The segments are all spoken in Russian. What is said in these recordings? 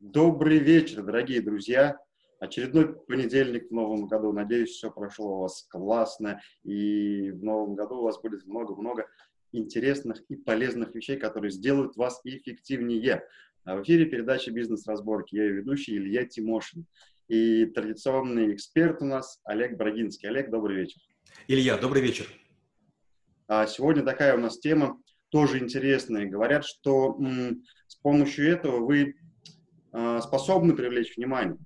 Добрый вечер, дорогие друзья. Очередной понедельник в новом году. Надеюсь, все прошло у вас классно. И в новом году у вас будет много-много интересных и полезных вещей, которые сделают вас эффективнее. А в эфире передача «Бизнес-разборки». Я ее ведущий Илья Тимошин. И традиционный эксперт у нас Олег Брагинский. Олег, добрый вечер. Илья, добрый вечер. А сегодня такая у нас тема, тоже интересная. Говорят, что с помощью этого вы способны привлечь внимание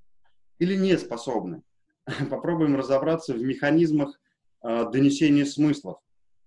или не способны. Попробуем разобраться в механизмах э, донесения смыслов.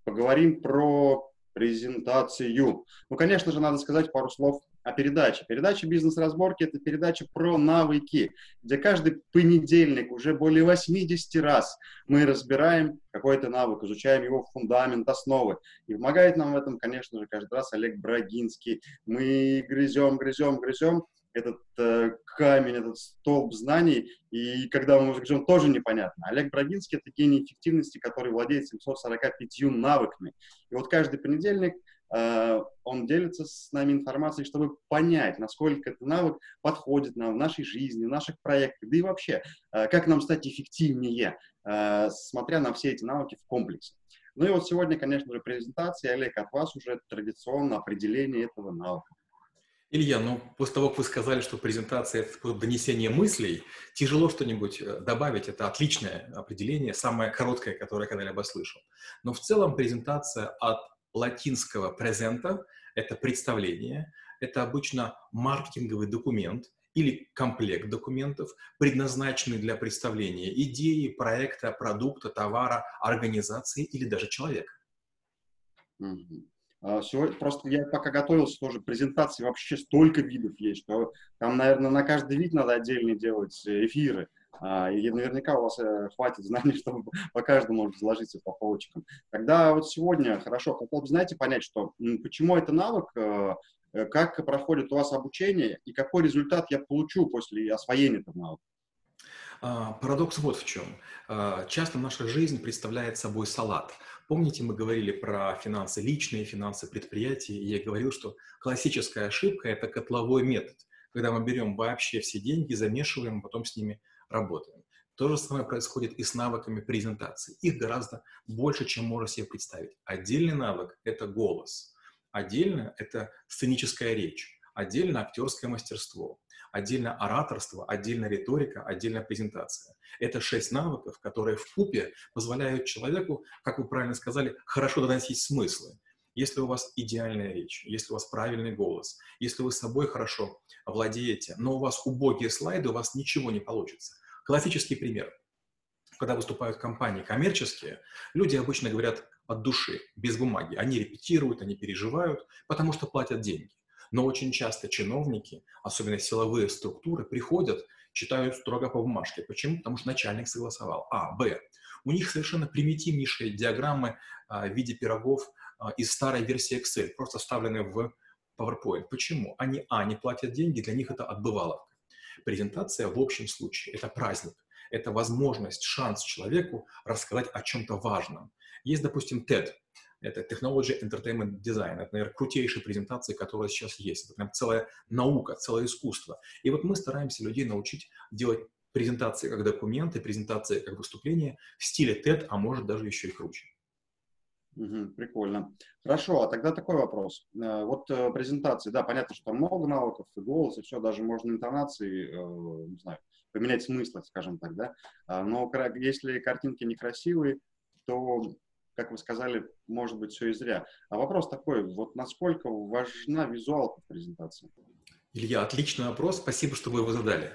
Поговорим про презентацию. Ну, конечно же, надо сказать пару слов о передаче. Передача «Бизнес-разборки» — это передача про навыки, где каждый понедельник уже более 80 раз мы разбираем какой-то навык, изучаем его фундамент, основы. И помогает нам в этом, конечно же, каждый раз Олег Брагинский. Мы грызем, грызем, грызем, этот э, камень, этот столб знаний, и когда мы его тоже непонятно. Олег Брагинский — это гений эффективности, который владеет 745 навыками. И вот каждый понедельник э, он делится с нами информацией, чтобы понять, насколько этот навык подходит нам в нашей жизни, в наших проектах, да и вообще, э, как нам стать эффективнее, э, смотря на все эти навыки в комплексе. Ну и вот сегодня, конечно же, презентация. Олег, от вас уже традиционно определение этого навыка. Илья, ну, после того, как вы сказали, что презентация — это донесение мыслей, тяжело что-нибудь э, добавить. Это отличное определение, самое короткое, которое я когда-либо слышал. Но в целом презентация от латинского презента — это представление, это обычно маркетинговый документ или комплект документов, предназначенный для представления идеи, проекта, продукта, товара, организации или даже человека. Mm-hmm. А, сегодня, просто я пока готовился, тоже презентации вообще столько видов есть, что там, наверное, на каждый вид надо отдельно делать э, эфиры. А, и наверняка у вас э, хватит знаний, чтобы по каждому разложиться по полочкам. Тогда вот сегодня, хорошо, хотел бы, знаете, понять, что почему это навык, э, как проходит у вас обучение и какой результат я получу после освоения этого навыка. А, парадокс вот в чем. Часто наша жизнь представляет собой салат. Помните, мы говорили про финансы личные, финансы предприятия, и я говорил, что классическая ошибка – это котловой метод, когда мы берем вообще все деньги, замешиваем, потом с ними работаем. То же самое происходит и с навыками презентации. Их гораздо больше, чем можно себе представить. Отдельный навык – это голос. Отдельно – это сценическая речь. Отдельно – актерское мастерство отдельно ораторство, отдельно риторика, отдельно презентация. Это шесть навыков, которые в купе позволяют человеку, как вы правильно сказали, хорошо доносить смыслы. Если у вас идеальная речь, если у вас правильный голос, если вы собой хорошо владеете, но у вас убогие слайды, у вас ничего не получится. Классический пример. Когда выступают компании коммерческие, люди обычно говорят от души, без бумаги. Они репетируют, они переживают, потому что платят деньги. Но очень часто чиновники, особенно силовые структуры, приходят, читают строго по бумажке. Почему? Потому что начальник согласовал. А, Б. У них совершенно примитивнейшие диаграммы а, в виде пирогов а, из старой версии Excel, просто вставленные в PowerPoint. Почему? Они, а, не платят деньги, для них это отбываловка. Презентация в общем случае – это праздник, это возможность, шанс человеку рассказать о чем-то важном. Есть, допустим, TED, это Technology Entertainment Design. Это, наверное, крутейшая презентация, которая сейчас есть. Это прям целая наука, целое искусство. И вот мы стараемся людей научить делать презентации как документы, презентации как выступления в стиле TED, а может даже еще и круче. Угу, прикольно. Хорошо, а тогда такой вопрос. Э, вот э, презентации, да, понятно, что там много навыков, и голос, и все, даже можно интонации, э, не знаю, поменять смысл, скажем так, да. А, но если картинки некрасивые, то как вы сказали, может быть, все и зря. А вопрос такой, вот насколько важна визуалка в презентации? Илья, отличный вопрос, спасибо, что вы его задали.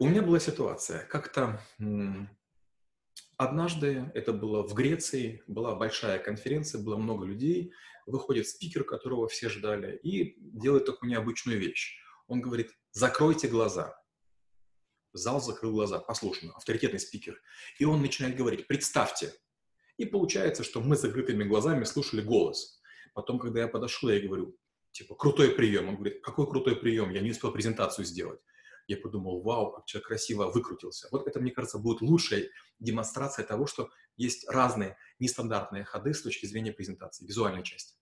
У меня была ситуация, как-то однажды, это было в Греции, была большая конференция, было много людей, выходит спикер, которого все ждали, и делает такую необычную вещь. Он говорит, закройте глаза. Зал закрыл глаза, послушно, авторитетный спикер. И он начинает говорить, представьте, и получается, что мы закрытыми глазами слушали голос. Потом, когда я подошел, я говорю, типа, крутой прием. Он говорит, какой крутой прием? Я не успел презентацию сделать. Я подумал, вау, как человек красиво выкрутился. Вот это, мне кажется, будет лучшей демонстрацией того, что есть разные нестандартные ходы с точки зрения презентации, визуальной части.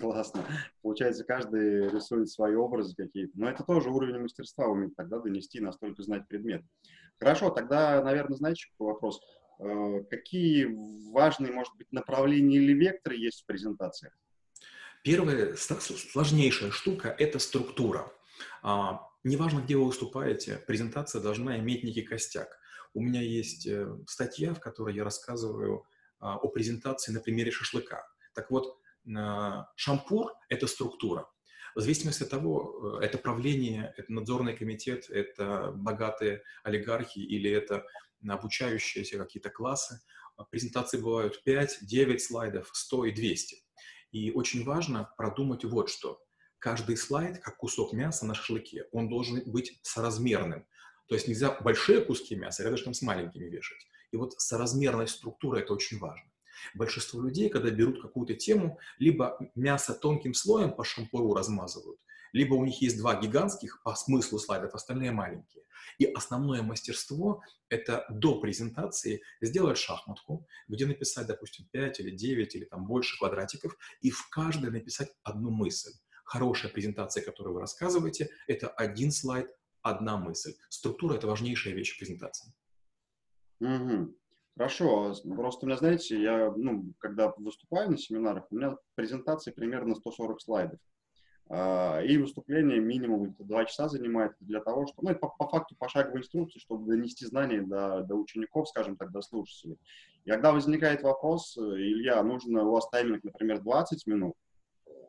Классно. Получается, каждый рисует свои образы какие-то. Но это тоже уровень мастерства уметь тогда донести, настолько знать предмет. Хорошо, тогда, наверное, знаете, какой вопрос? Э, какие важные, может быть, направления или векторы есть в презентациях? Первая сложнейшая штука – это структура. А, неважно, где вы выступаете, презентация должна иметь некий костяк. У меня есть э, статья, в которой я рассказываю а, о презентации на примере шашлыка. Так вот, шампур – это структура. В зависимости от того, э, это правление, это надзорный комитет, это богатые олигархи или это обучающиеся какие-то классы, презентации бывают 5, 9 слайдов, 100 и 200. И очень важно продумать вот что. Каждый слайд, как кусок мяса на шашлыке, он должен быть соразмерным. То есть нельзя большие куски мяса рядышком с маленькими вешать. И вот соразмерность структуры – это очень важно. Большинство людей, когда берут какую-то тему, либо мясо тонким слоем по шампуру размазывают, либо у них есть два гигантских по смыслу слайдов, остальные маленькие. И основное мастерство – это до презентации сделать шахматку, где написать, допустим, 5 или 9 или там больше квадратиков, и в каждой написать одну мысль. Хорошая презентация, которую вы рассказываете, это один слайд, одна мысль. Структура – это важнейшая вещь в презентации. Угу. Хорошо. Просто у меня, знаете, я, ну, когда выступаю на семинарах, у меня презентации примерно 140 слайдов. А, и выступление минимум два часа занимает для того, чтобы, ну, это по, по факту пошаговой инструкции, чтобы донести знания до, до учеников, скажем так, до слушателей. И когда возникает вопрос, э, Илья, нужно у вас тайминг, например, 20 минут,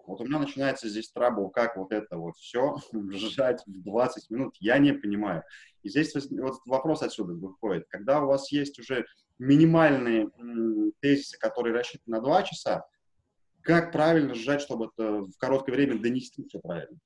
вот у меня начинается здесь трабл, как вот это вот все сжать в 20 минут, я не понимаю. И здесь вот вопрос отсюда выходит. Когда у вас есть уже минимальные тезисы, которые рассчитаны на 2 часа, как правильно сжать, чтобы это в короткое время донести все правильно?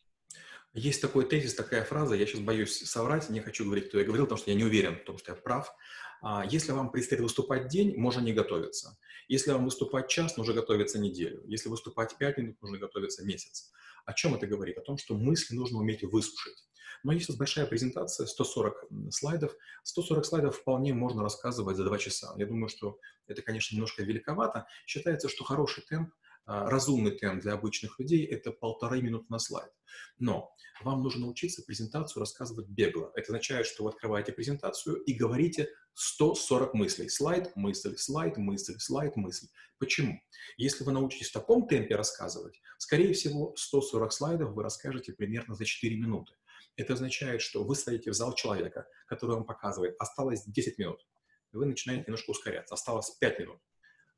Есть такой тезис, такая фраза, я сейчас боюсь соврать, не хочу говорить, кто я говорил, потому что я не уверен в том, что я прав. А, если вам предстоит выступать день, можно не готовиться. Если вам выступать час, нужно готовиться неделю. Если выступать пять минут, нужно готовиться месяц. О чем это говорит? О том, что мысли нужно уметь выслушать. Но если у большая презентация, 140 слайдов, 140 слайдов вполне можно рассказывать за два часа. Я думаю, что это, конечно, немножко великовато. Считается, что хороший темп разумный темп для обычных людей – это полторы минуты на слайд. Но вам нужно научиться презентацию рассказывать бегло. Это означает, что вы открываете презентацию и говорите 140 мыслей. Слайд, мысль, слайд, мысль, слайд, мысль. Почему? Если вы научитесь в таком темпе рассказывать, скорее всего, 140 слайдов вы расскажете примерно за 4 минуты. Это означает, что вы стоите в зал человека, который вам показывает, осталось 10 минут. Вы начинаете немножко ускоряться, осталось 5 минут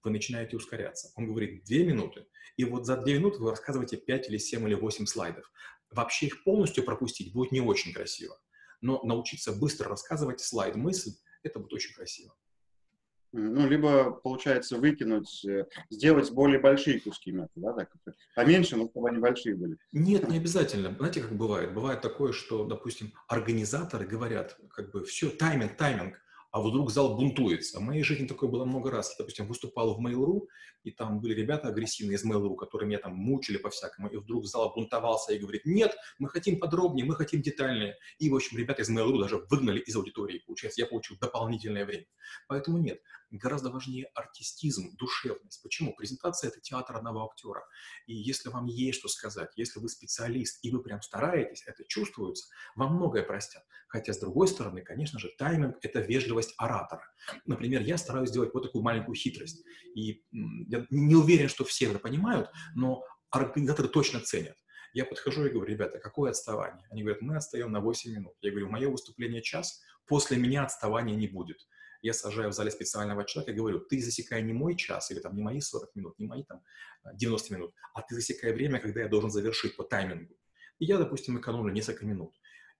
вы начинаете ускоряться. Он говорит 2 минуты, и вот за 2 минуты вы рассказываете 5 или 7 или 8 слайдов. Вообще их полностью пропустить будет не очень красиво, но научиться быстро рассказывать слайд-мысль, это будет очень красиво. Ну, либо, получается, выкинуть, э, сделать более большие куски мяса, да, так, поменьше, но чтобы они большие были. Нет, не обязательно. Знаете, как бывает? Бывает такое, что, допустим, организаторы говорят, как бы, все, тайминг, тайминг, а вдруг зал бунтуется. В моей жизни такое было много раз. Я, допустим, выступал в Mail.ru, и там были ребята агрессивные из Mail.ru, которые меня там мучили по-всякому, и вдруг зал бунтовался и говорит, нет, мы хотим подробнее, мы хотим детальнее. И, в общем, ребята из Mail.ru даже выгнали из аудитории, получается, я получил дополнительное время. Поэтому нет, гораздо важнее артистизм, душевность. Почему? Презентация — это театр одного актера. И если вам есть что сказать, если вы специалист, и вы прям стараетесь, это чувствуется, вам многое простят. Хотя, с другой стороны, конечно же, тайминг — это вежливость оратора. Например, я стараюсь сделать вот такую маленькую хитрость. И я не уверен, что все это понимают, но организаторы точно ценят. Я подхожу и говорю, ребята, какое отставание? Они говорят, мы отстаем на 8 минут. Я говорю, мое выступление час, после меня отставания не будет я сажаю в зале специального человека и говорю, ты засекай не мой час, или там не мои 40 минут, не мои там 90 минут, а ты засекай время, когда я должен завершить по таймингу. И я, допустим, экономлю несколько минут.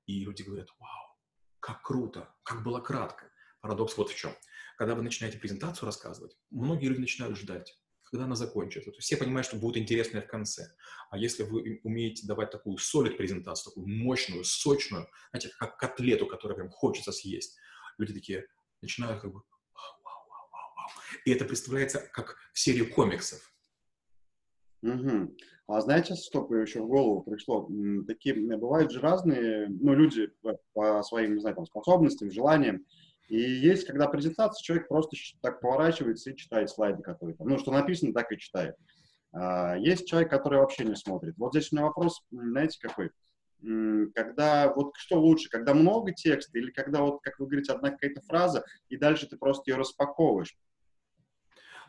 И люди говорят, вау, как круто, как было кратко. Парадокс вот в чем. Когда вы начинаете презентацию рассказывать, многие люди начинают ждать, когда она закончится. То есть все понимают, что будет интересно в конце. А если вы умеете давать такую солид презентацию, такую мощную, сочную, знаете, как котлету, которую прям хочется съесть, люди такие, начинают как бы. И это представляется как серию комиксов. Угу. А знаете, что еще в голову пришло? Такие бывают же разные, ну, люди по своим, не знаю, там, способностям, желаниям. И есть, когда презентация, человек просто так поворачивается и читает слайды которые-то. Ну, что написано, так и читает. А, есть человек, который вообще не смотрит. Вот здесь у меня вопрос, знаете, какой? Когда, вот что лучше, когда много текста или когда, вот, как вы говорите, одна какая-то фраза, и дальше ты просто ее распаковываешь?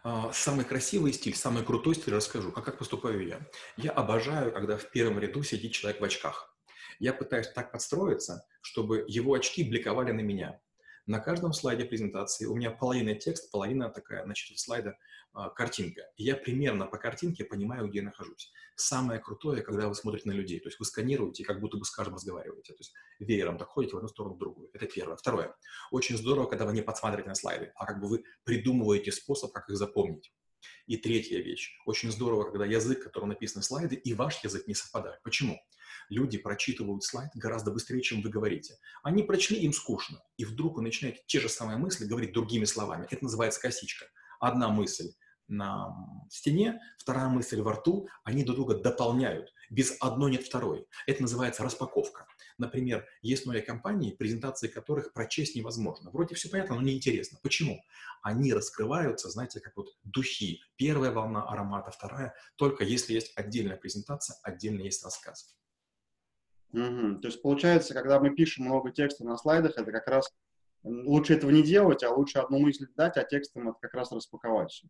А, самый красивый стиль, самый крутой стиль расскажу. А как поступаю я? Я обожаю, когда в первом ряду сидит человек в очках. Я пытаюсь так подстроиться, чтобы его очки бликовали на меня. На каждом слайде презентации у меня половина текст, половина такая, значит, слайда а, картинка. Я примерно по картинке понимаю, где я нахожусь. Самое крутое, когда вы смотрите на людей. То есть вы сканируете, как будто бы с каждым разговариваете. То есть веером так ходите в одну сторону, в другую. Это первое. Второе. Очень здорово, когда вы не подсматриваете на слайды, а как бы вы придумываете способ, как их запомнить. И третья вещь. Очень здорово, когда язык, который написан слайды, и ваш язык не совпадают. Почему? Люди прочитывают слайд гораздо быстрее, чем вы говорите. Они прочли, им скучно. И вдруг вы начинаете те же самые мысли говорить другими словами. Это называется косичка. Одна мысль на стене, вторая мысль во рту, они друг друга дополняют. Без одной нет второй. Это называется распаковка. Например, есть новые компании, презентации которых прочесть невозможно. Вроде все понятно, но неинтересно. Почему? Они раскрываются, знаете, как вот духи. Первая волна аромата, вторая. Только если есть отдельная презентация, отдельно есть рассказ. Угу. То есть получается, когда мы пишем много текста на слайдах, это как раз лучше этого не делать, а лучше одну мысль дать, а текстом это как раз распаковать все.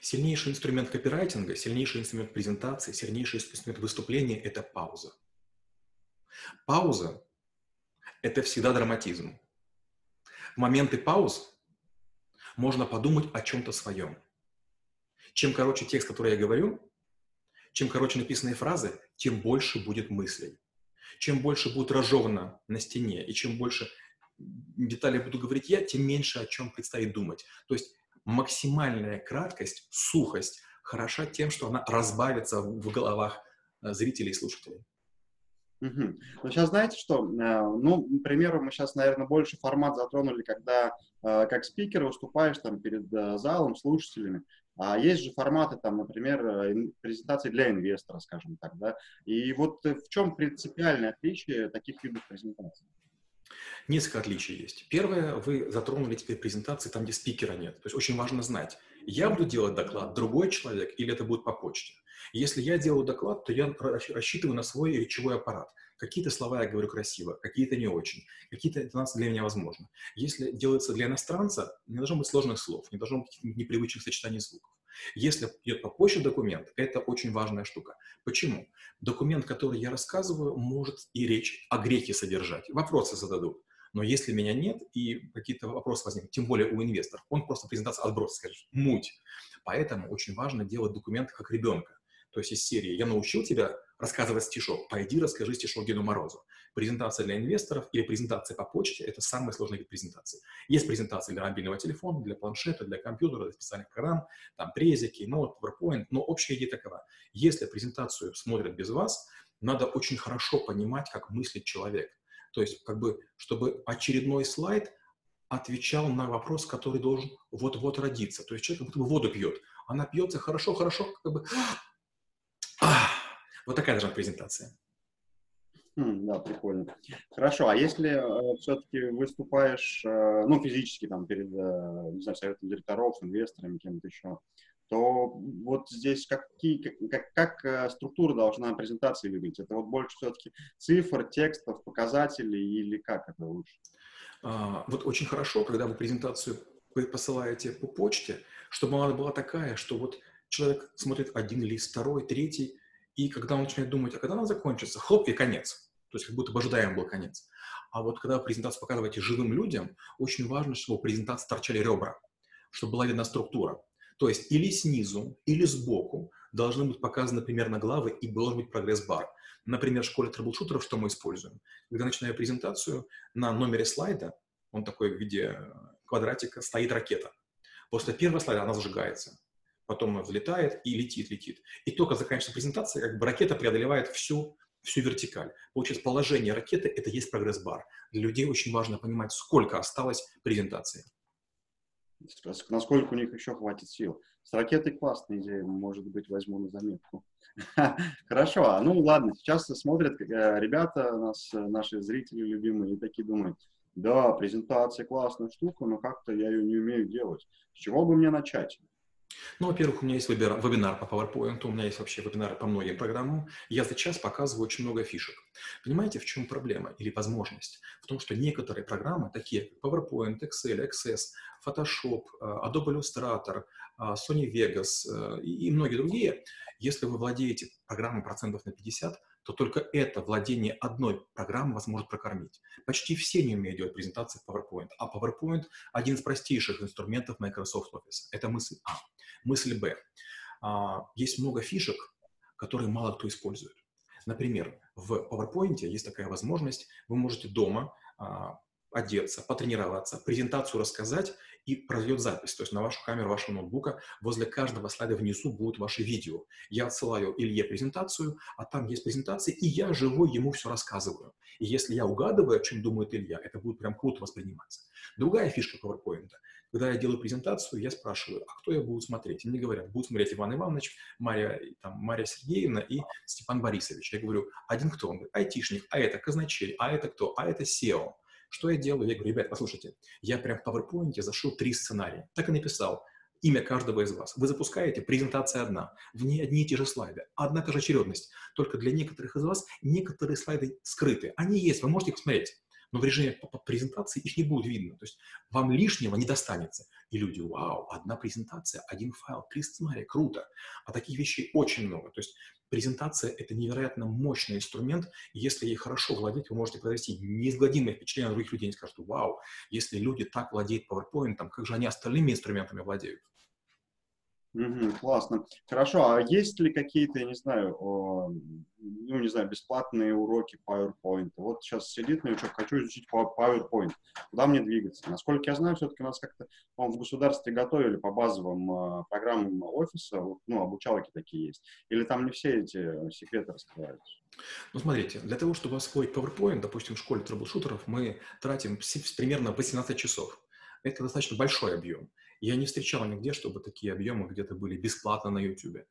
Сильнейший инструмент копирайтинга, сильнейший инструмент презентации, сильнейший инструмент выступления – это пауза. Пауза – это всегда драматизм. В моменты пауз можно подумать о чем-то своем. Чем короче текст, который я говорю, чем короче написанные фразы, тем больше будет мыслей чем больше будет разжевано на стене, и чем больше деталей буду говорить я, тем меньше о чем предстоит думать. То есть максимальная краткость, сухость хороша тем, что она разбавится в головах э, зрителей и слушателей. Угу. Ну, сейчас знаете что? Э, ну, к примеру, мы сейчас, наверное, больше формат затронули, когда э, как спикер выступаешь там перед залом, слушателями. А есть же форматы, там, например, э, презентации для инвестора, скажем так, да. И вот э, в чем принципиальное отличие таких видов презентаций? Несколько отличий есть. Первое, вы затронули теперь презентации там, где спикера нет. То есть очень важно знать, я буду делать доклад, другой человек, или это будет по почте. Если я делаю доклад, то я рассчитываю на свой речевой аппарат. Какие-то слова я говорю красиво, какие-то не очень, какие-то интонации для меня возможны. Если делается для иностранца, не должно быть сложных слов, не должно быть непривычных сочетаний звуков. Если идет по почте документ, это очень важная штука. Почему? Документ, который я рассказываю, может и речь о грехе содержать. Вопросы зададут. Но если меня нет и какие-то вопросы возникнут, тем более у инвесторов, он просто презентацию отбросит, скажет, муть. Поэтому очень важно делать документы как ребенка. То есть из серии «Я научил тебя рассказывать стишок, пойди расскажи стишок Деду Морозу». Презентация для инвесторов или презентация по почте – это самый сложный вид презентации. Есть презентации для мобильного телефона, для планшета, для компьютера, для специальных программ, там презики, Note, PowerPoint, но общая идея такова. Если презентацию смотрят без вас, надо очень хорошо понимать, как мыслит человек. То есть, как бы, чтобы очередной слайд отвечал на вопрос, который должен вот-вот родиться. То есть человек как будто бы воду пьет. Она пьется хорошо, хорошо, как бы вот такая должна презентация. Хм, да, прикольно. Хорошо, а если э, все-таки выступаешь, э, ну, физически там перед, э, не знаю, советом директоров, инвесторами, кем-то еще, то вот здесь какие, как, как э, структура должна презентации выглядеть? Это вот больше все-таки цифр, текстов, показателей или как это лучше? А, вот очень хорошо, когда вы презентацию посылаете по почте, чтобы она была такая, что вот человек смотрит один лист, второй, третий, и когда он начинает думать, а когда она закончится, хлоп, и конец. То есть как будто бы ожидаем был конец. А вот когда презентацию показываете живым людям, очень важно, чтобы у презентации торчали ребра, чтобы была видна структура. То есть или снизу, или сбоку должны быть показаны примерно главы и должен быть прогресс-бар. Например, в школе трэблшутеров что мы используем? Когда начинаю презентацию, на номере слайда, он такой в виде квадратика, стоит ракета. После первого слайда она зажигается потом взлетает и летит, летит. И только заканчивается презентация, как бы ракета преодолевает всю, всю вертикаль. Получается, положение ракеты – это есть прогресс-бар. Для людей очень важно понимать, сколько осталось презентации. Насколько у них еще хватит сил. С ракетой классная идея, может быть, возьму на заметку. Хорошо, а ну ладно, сейчас смотрят э, ребята, нас, наши зрители любимые, и такие думают, да, презентация классная штука, но как-то я ее не умею делать. С чего бы мне начать? Ну, во-первых, у меня есть вебинар, вебинар по PowerPoint, у меня есть вообще вебинары по многим программам. Я за час показываю очень много фишек. Понимаете, в чем проблема или возможность? В том, что некоторые программы, такие как PowerPoint, Excel, Access, Photoshop, э, Adobe Illustrator, э, Sony Vegas э, и многие другие, если вы владеете программой процентов на 50, то только это владение одной программой вас может прокормить. Почти все не умеют делать презентации в PowerPoint, а PowerPoint – один из простейших инструментов Microsoft Office. Это мысль А. Мысль Б. А, есть много фишек, которые мало кто использует. Например, в PowerPoint есть такая возможность, вы можете дома а, одеться, потренироваться, презентацию рассказать и произведет запись. То есть на вашу камеру вашего ноутбука возле каждого слайда внизу будут ваши видео. Я отсылаю Илье презентацию, а там есть презентация, и я живой ему все рассказываю. И если я угадываю, о чем думает Илья, это будет прям круто восприниматься. Другая фишка PowerPoint. Когда я делаю презентацию, я спрашиваю, а кто я буду смотреть? И мне говорят, будут смотреть Иван Иванович, Мария, там, Мария Сергеевна и Степан Борисович. Я говорю, один кто? Он говорит, айтишник, а это казначей, а это кто? А это SEO. Что я делаю? Я говорю, ребят, послушайте, я прям в PowerPoint зашил три сценария. Так и написал имя каждого из вас. Вы запускаете, презентация одна, в ней одни и те же слайды, одна и та же очередность. Только для некоторых из вас некоторые слайды скрыты. Они есть, вы можете их посмотреть но в режиме презентации их не будет видно. То есть вам лишнего не достанется. И люди, вау, одна презентация, один файл, три сценария, круто. А таких вещей очень много. То есть презентация – это невероятно мощный инструмент, и если ей хорошо владеть, вы можете произвести неизгладимое впечатление на других людей. Они скажут, вау, если люди так владеют PowerPoint, как же они остальными инструментами владеют? Угу, классно. Хорошо, а есть ли какие-то, я не знаю, о, ну, не знаю, бесплатные уроки PowerPoint? Вот сейчас сидит новичок, хочу изучить PowerPoint. Куда мне двигаться? Насколько я знаю, все-таки нас как-то в государстве готовили по базовым э, программам офиса, ну, обучалки такие есть. Или там не все эти секреты раскрываются? Ну, смотрите, для того, чтобы освоить PowerPoint, допустим, в школе трэблшутеров, мы тратим примерно 18 часов. Это достаточно большой объем. Я не встречал нигде, чтобы такие объемы где-то были бесплатно на YouTube.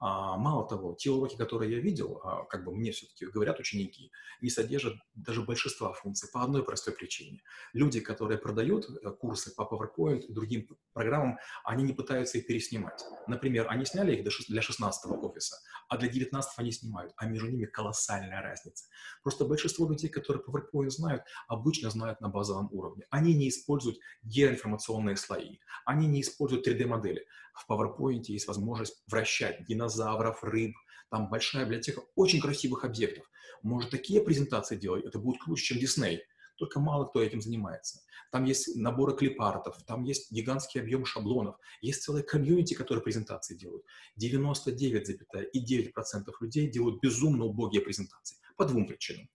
А, мало того, те уроки, которые я видел, а, как бы мне все-таки говорят ученики, не содержат даже большинства функций по одной простой причине. Люди, которые продают э, курсы по PowerPoint и другим программам, они не пытаются их переснимать. Например, они сняли их для 16 офиса, а для 19 они снимают, а между ними колоссальная разница. Просто большинство людей, которые PowerPoint знают, обычно знают на базовом уровне. Они не используют геоинформационные слои, не используют 3D-модели. В PowerPoint есть возможность вращать динозавров, рыб, там большая библиотека очень красивых объектов. Может, такие презентации делать, это будет круче, чем Disney. Только мало кто этим занимается. Там есть наборы клипартов, там есть гигантский объем шаблонов, есть целая комьюнити, которые презентации делают. 99,9% людей делают безумно убогие презентации по двум причинам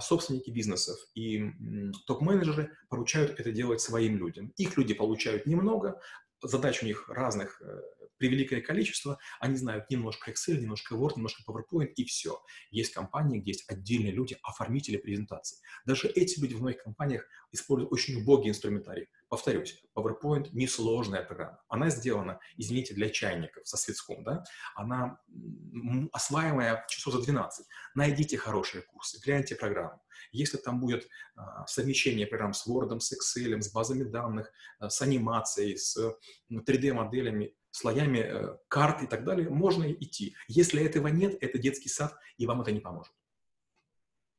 собственники бизнесов и топ-менеджеры поручают это делать своим людям. Их люди получают немного, задач у них разных э, превеликое количество, они знают немножко Excel, немножко Word, немножко PowerPoint и все. Есть компании, где есть отдельные люди, оформители презентаций. Даже эти люди в многих компаниях используют очень убогий инструментарий. Повторюсь, PowerPoint – несложная программа. Она сделана, извините, для чайников со светском, да? Она осваиваемая часов за 12. Найдите хорошие курсы, гляньте программу. Если там будет а, совмещение программ с Word, с Excel, с базами данных, а, с анимацией, с 3D-моделями, слоями э, карт и так далее, можно идти. Если этого нет, это детский сад, и вам это не поможет.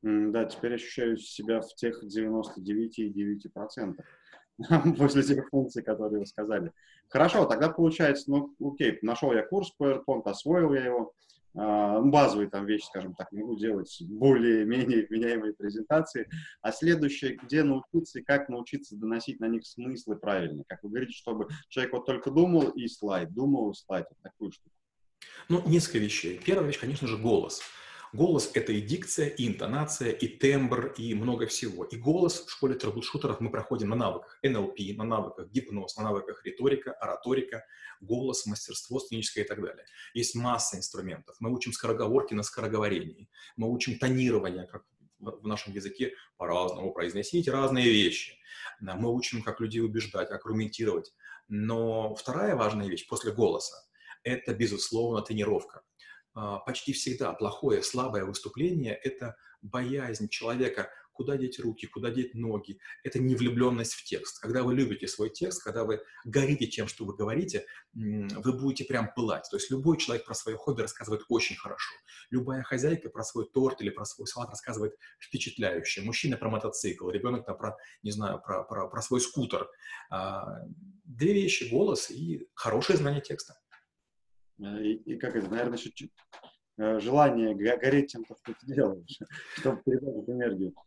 Да, теперь ощущаю себя в тех 99,9% после тех функций, которые вы сказали. Хорошо, тогда получается, ну, окей, нашел я курс PowerPoint, освоил я его, базовые там вещи, скажем так, могу делать более-менее вменяемые презентации, а следующее, где научиться и как научиться доносить на них смыслы правильно, как вы говорите, чтобы человек вот только думал и слайд, думал и слайд, вот такую штуку. Ну, несколько вещей. Первая вещь, конечно же, голос. Голос — это и дикция, и интонация, и тембр, и много всего. И голос в школе troubleshooter ов мы проходим на навыках НЛП, на навыках гипноз, на навыках риторика, ораторика, голос, мастерство сценическое и так далее. Есть масса инструментов. Мы учим скороговорки на скороговорении. Мы учим тонирование, как в нашем языке по-разному произносить разные вещи. Мы учим, как людей убеждать, как аргументировать. Но вторая важная вещь после голоса – это, безусловно, тренировка. А, почти всегда плохое, слабое выступление – это боязнь человека куда деть руки, куда деть ноги. Это не влюбленность в текст. Когда вы любите свой текст, когда вы горите тем, что вы говорите, вы будете прям пылать. То есть любой человек про свое хобби рассказывает очень хорошо. Любая хозяйка про свой торт или про свой салат рассказывает впечатляюще. Мужчина про мотоцикл, ребенок там про, не знаю, про, про, про свой скутер. А, две вещи, голос и хорошее знание текста. Э, и, и как это, наверное, еще э, желание гореть тем, что ты делаешь, чтобы передать энергию.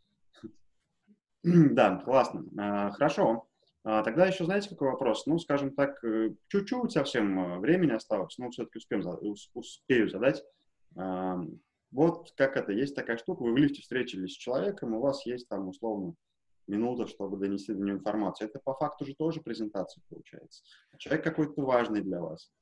Да, классно. А, хорошо. А, тогда еще, знаете, какой вопрос? Ну, скажем так, э, чуть-чуть совсем э, времени осталось, но все-таки успеем, успею задать. Вот как это, есть такая штука, вы в лифте встретились с человеком, у вас есть там условно минута, чтобы донести до него информацию. Это по факту же тоже презентация получается. Человек какой-то важный для вас.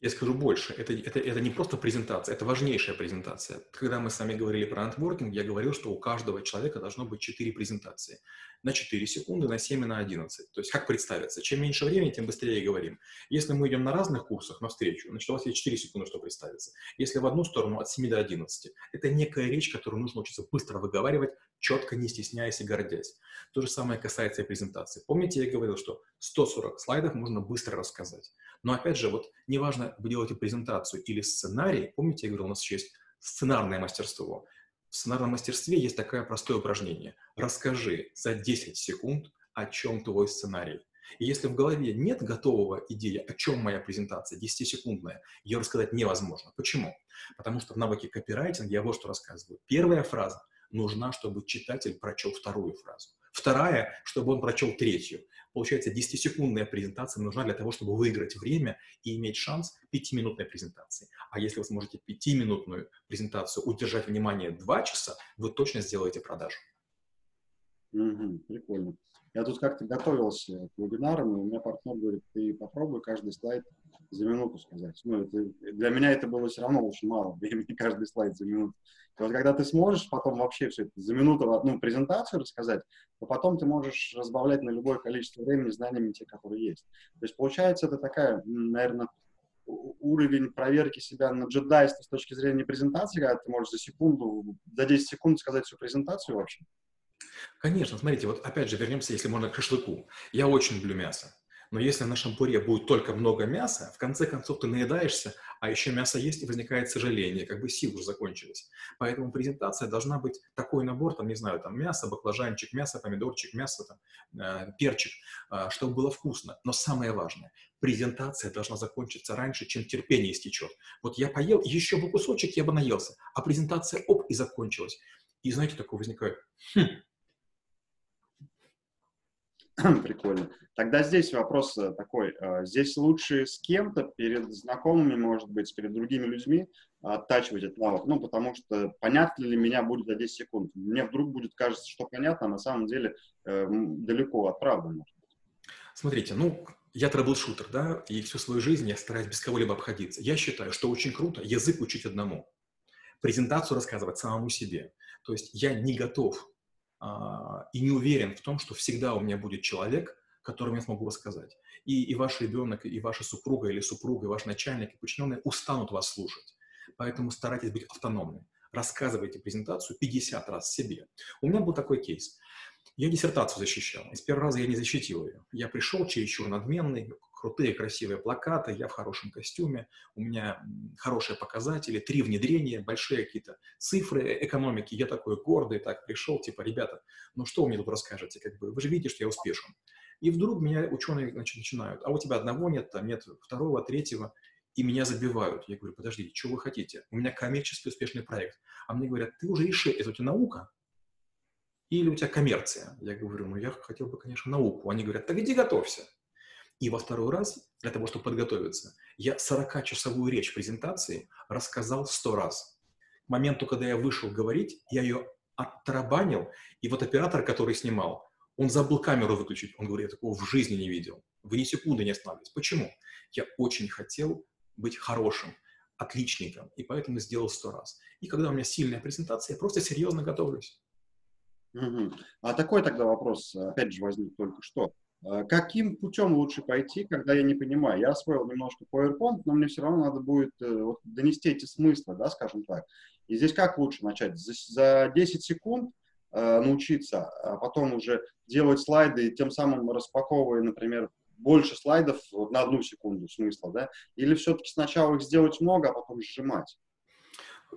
Я скажу больше, это, это, это не просто презентация, это важнейшая презентация. Когда мы с вами говорили про антворкинг, я говорил, что у каждого человека должно быть 4 презентации. На 4 секунды, на 7 и на 11. То есть как представиться? Чем меньше времени, тем быстрее говорим. Если мы идем на разных курсах навстречу, значит, у вас есть 4 секунды, чтобы представиться. Если в одну сторону, от 7 до 11. Это некая речь, которую нужно учиться быстро выговаривать, четко, не стесняясь и гордясь. То же самое касается и презентации. Помните, я говорил, что 140 слайдов можно быстро рассказать. Но опять же, вот неважно, вы делаете презентацию или сценарий, помните, я говорил, у нас еще есть сценарное мастерство. В сценарном мастерстве есть такое простое упражнение. Расскажи за 10 секунд, о чем твой сценарий. И если в голове нет готового идеи, о чем моя презентация, 10-секундная, ее рассказать невозможно. Почему? Потому что в навыке копирайтинга я вот что рассказываю. Первая фраза нужна, чтобы читатель прочел вторую фразу. Вторая, чтобы он прочел третью. Получается, 10-секундная презентация нужна для того, чтобы выиграть время и иметь шанс 5-минутной презентации. А если вы сможете 5-минутную презентацию удержать внимание 2 часа, вы точно сделаете продажу. Угу, прикольно. Я тут как-то готовился к вебинарам, и у меня партнер говорит, ты попробуй каждый слайд за минуту сказать. Ну, это, для меня это было все равно очень мало времени, каждый слайд за минуту. И вот когда ты сможешь потом вообще все это за минуту в одну презентацию рассказать, то потом ты можешь разбавлять на любое количество времени знаниями те, которые есть. То есть получается это такая, наверное, уровень проверки себя на джедайство с точки зрения презентации, когда ты можешь за секунду, за 10 секунд сказать всю презентацию вообще. Конечно, смотрите, вот опять же вернемся, если можно, к шашлыку. Я очень люблю мясо. Но если на шампуре будет только много мяса, в конце концов ты наедаешься, а еще мясо есть и возникает сожаление, как бы силы уже закончились. Поэтому презентация должна быть такой набор, там, не знаю, там мясо, баклажанчик, мясо, помидорчик, мясо, там, э, перчик, э, чтобы было вкусно. Но самое важное, презентация должна закончиться раньше, чем терпение истечет. Вот я поел, еще бы кусочек, я бы наелся, а презентация, оп, и закончилась. И знаете, такое возникает, хм, Прикольно. Тогда здесь вопрос э, такой. Э, здесь лучше с кем-то, перед знакомыми, может быть, перед другими людьми оттачивать этот навык. Ну, потому что понятно ли меня будет за 10 секунд. Мне вдруг будет кажется, что понятно, а на самом деле э, далеко от правды. Смотрите, ну, я трэбл-шутер, да, и всю свою жизнь я стараюсь без кого-либо обходиться. Я считаю, что очень круто язык учить одному, презентацию рассказывать самому себе. То есть я не готов и не уверен в том, что всегда у меня будет человек, которому я смогу рассказать. И, и ваш ребенок, и ваша супруга или супруга, и ваш начальник, и подчиненные устанут вас слушать. Поэтому старайтесь быть автономными. Рассказывайте презентацию 50 раз себе. У меня был такой кейс. Я диссертацию защищал, и с первого раза я не защитил ее. Я пришел чересчур надменный, крутые, красивые плакаты, я в хорошем костюме, у меня хорошие показатели, три внедрения, большие какие-то цифры экономики, я такой гордый, так пришел, типа, ребята, ну что вы мне тут расскажете, как бы, вы же видите, что я успешен. И вдруг меня ученые значит, начинают, а у тебя одного нет, там нет второго, третьего, и меня забивают. Я говорю, подождите, что вы хотите? У меня коммерческий успешный проект. А мне говорят, ты уже реши, это у тебя наука или у тебя коммерция? Я говорю, ну я хотел бы, конечно, науку. Они говорят, так иди готовься. И во второй раз, для того, чтобы подготовиться, я 40-часовую речь презентации рассказал 100 раз. К моменту, когда я вышел говорить, я ее оттарабанил, и вот оператор, который снимал, он забыл камеру выключить. Он говорит, я такого в жизни не видел. Вы ни секунды не останавливались. Почему? Я очень хотел быть хорошим, отличником, и поэтому сделал сто раз. И когда у меня сильная презентация, я просто серьезно готовлюсь. Угу. А такой тогда вопрос, опять же, возник только что. А каким путем лучше пойти, когда я не понимаю? Я освоил немножко PowerPoint, но мне все равно надо будет э, вот, донести эти смыслы, да, скажем так. И здесь как лучше начать? За, за 10 секунд э, научиться, а потом уже делать слайды и тем самым распаковывая, например, больше слайдов на одну секунду смысла, да? Или все-таки сначала их сделать много, а потом сжимать?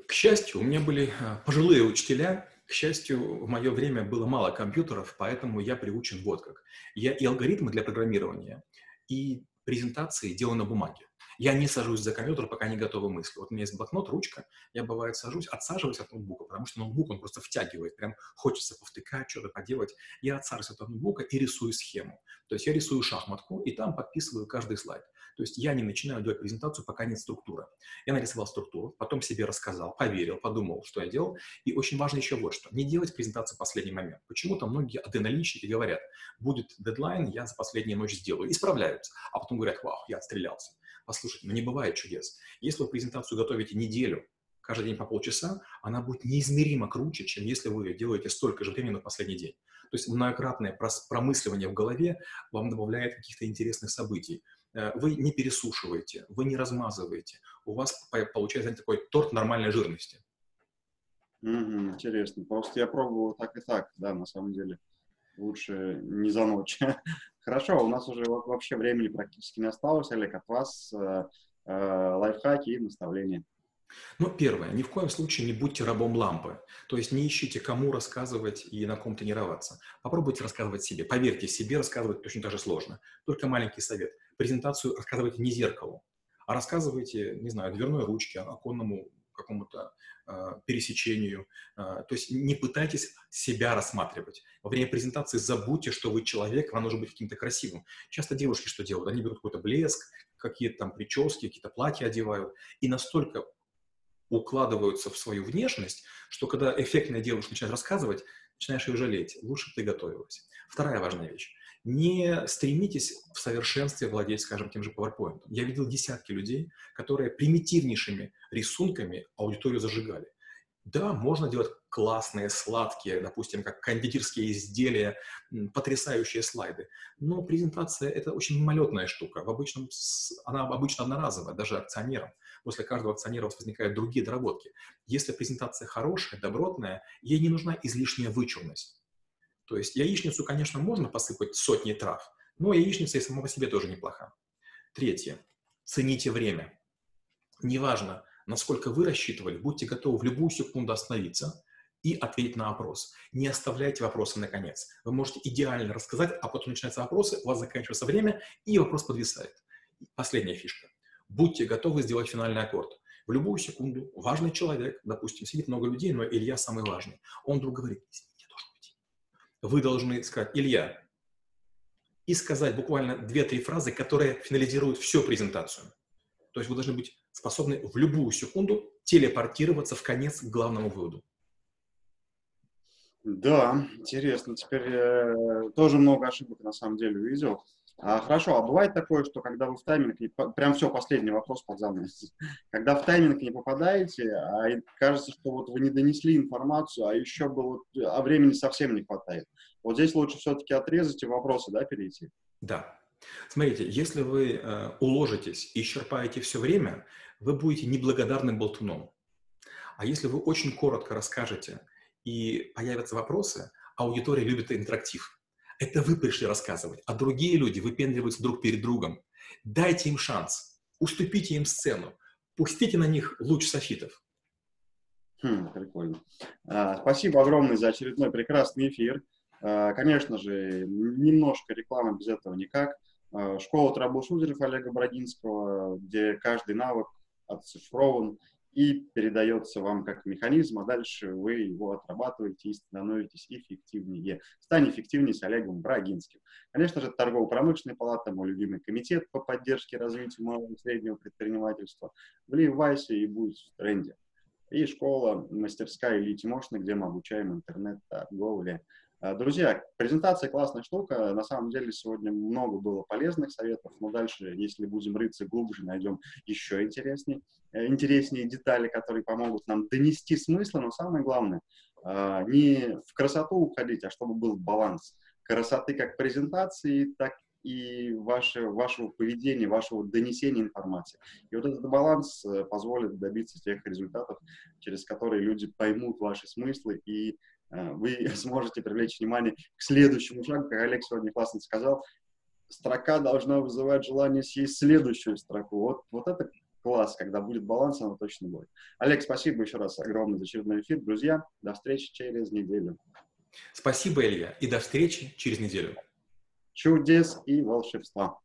К счастью, у меня были э, пожилые учителя, к счастью, в мое время было мало компьютеров, поэтому я приучен вот как. Я и алгоритмы для программирования, и презентации делаю на бумаге. Я не сажусь за компьютер, пока не готовы мысли. Вот у меня есть блокнот, ручка, я бывает сажусь, отсаживаюсь от ноутбука, потому что ноутбук, он просто втягивает, прям хочется повтыкать, что-то поделать. Я отсаживаюсь от ноутбука и рисую схему. То есть я рисую шахматку, и там подписываю каждый слайд. То есть я не начинаю делать презентацию, пока нет структуры. Я нарисовал структуру, потом себе рассказал, поверил, подумал, что я делал. И очень важно еще вот что. Не делать презентацию в последний момент. Почему-то многие адреналинщики говорят, будет дедлайн, я за последнюю ночь сделаю. И справляются. А потом говорят, вау, я отстрелялся. Послушайте, ну не бывает чудес. Если вы презентацию готовите неделю, каждый день по полчаса, она будет неизмеримо круче, чем если вы делаете столько же времени на последний день. То есть многократное промысливание в голове вам добавляет каких-то интересных событий. Э, вы не пересушиваете, вы не размазываете. У вас получается такой торт нормальной жирности. Mm-hmm, интересно. Просто я пробовал так и так, да, на самом деле. Лучше не за ночь. Хорошо, у нас уже вообще времени практически не осталось, Олег, от вас э, э, лайфхаки и наставления. Ну, первое, ни в коем случае не будьте рабом лампы. То есть не ищите, кому рассказывать и на ком тренироваться. Попробуйте рассказывать себе. Поверьте, себе рассказывать точно так же сложно. Только маленький совет. Презентацию рассказывайте не зеркалу, а рассказывайте, не знаю, дверной ручке, оконному какому-то э, пересечению. Э, то есть не пытайтесь себя рассматривать. Во время презентации забудьте, что вы человек, вам нужно быть каким-то красивым. Часто девушки что делают? Они берут какой-то блеск, какие-то там прически, какие-то платья одевают, и настолько укладываются в свою внешность, что когда эффектная девушка начинает рассказывать, начинаешь ее жалеть. Лучше ты готовилась. Вторая важная вещь. Не стремитесь в совершенстве владеть, скажем, тем же PowerPoint. Я видел десятки людей, которые примитивнейшими рисунками аудиторию зажигали. Да, можно делать классные, сладкие, допустим, как кондитерские изделия, потрясающие слайды. Но презентация — это очень мимолетная штука. В обычном, она обычно одноразовая, даже акционерам после каждого акционера возникают другие доработки. Если презентация хорошая, добротная, ей не нужна излишняя вычурность. То есть яичницу, конечно, можно посыпать сотни трав, но яичница и сама по себе тоже неплоха. Третье. Цените время. Неважно, насколько вы рассчитывали, будьте готовы в любую секунду остановиться и ответить на вопрос. Не оставляйте вопросы на конец. Вы можете идеально рассказать, а потом начинаются вопросы, у вас заканчивается время, и вопрос подвисает. Последняя фишка будьте готовы сделать финальный аккорд. В любую секунду важный человек, допустим, сидит много людей, но Илья самый важный. Он вдруг говорит, я должен уйти. Вы должны сказать, Илья, и сказать буквально 2-3 фразы, которые финализируют всю презентацию. То есть вы должны быть способны в любую секунду телепортироваться в конец к главному выводу. Да, интересно. Теперь э, тоже много ошибок на самом деле увидел. А, хорошо, а бывает такое, что когда вы в тайминг, не, прям все, последний вопрос под занавес. Когда в тайминг не попадаете, а кажется, что вот вы не донесли информацию, а еще было, а времени совсем не хватает. Вот здесь лучше все-таки отрезать и вопросы, да, перейти? Да. Смотрите, если вы э, уложитесь и исчерпаете все время, вы будете неблагодарным болтуном. А если вы очень коротко расскажете и появятся вопросы, аудитория любит интерактив. Это вы пришли рассказывать, а другие люди выпендриваются друг перед другом. Дайте им шанс, уступите им сцену, пустите на них луч софитов. Хм, прикольно. А, спасибо огромное за очередной прекрасный эфир. А, конечно же, немножко рекламы без этого никак. А, школа трэблшутеров Олега Брагинского, где каждый навык отцифрован и передается вам как механизм, а дальше вы его отрабатываете и становитесь эффективнее. Стань эффективнее с Олегом Брагинским. Конечно же, торгово-промышленная палата, мой любимый комитет по поддержке и развитию малого и среднего предпринимательства. Вливайся и будь в тренде. И школа, мастерская Ильи Тимошина, где мы обучаем интернет-торговле. А, друзья, презентация классная штука. На самом деле сегодня много было полезных советов, но дальше, если будем рыться глубже, найдем еще интереснее, э, интереснее детали, которые помогут нам донести смысл, но самое главное, а, не в красоту уходить, а чтобы был баланс. красоты как презентации, так и ваше, вашего поведения, вашего донесения информации. И вот этот баланс э, позволит добиться тех результатов, через которые люди поймут ваши смыслы, и э, вы сможете привлечь внимание к следующему шагу, как Олег сегодня классно сказал, строка должна вызывать желание съесть следующую строку. Вот, вот это класс, когда будет баланс, оно точно будет. Олег, спасибо еще раз огромное за очередной эфир. Друзья, до встречи через неделю. Спасибо, Илья, и до встречи через неделю. Чудес и волшебства.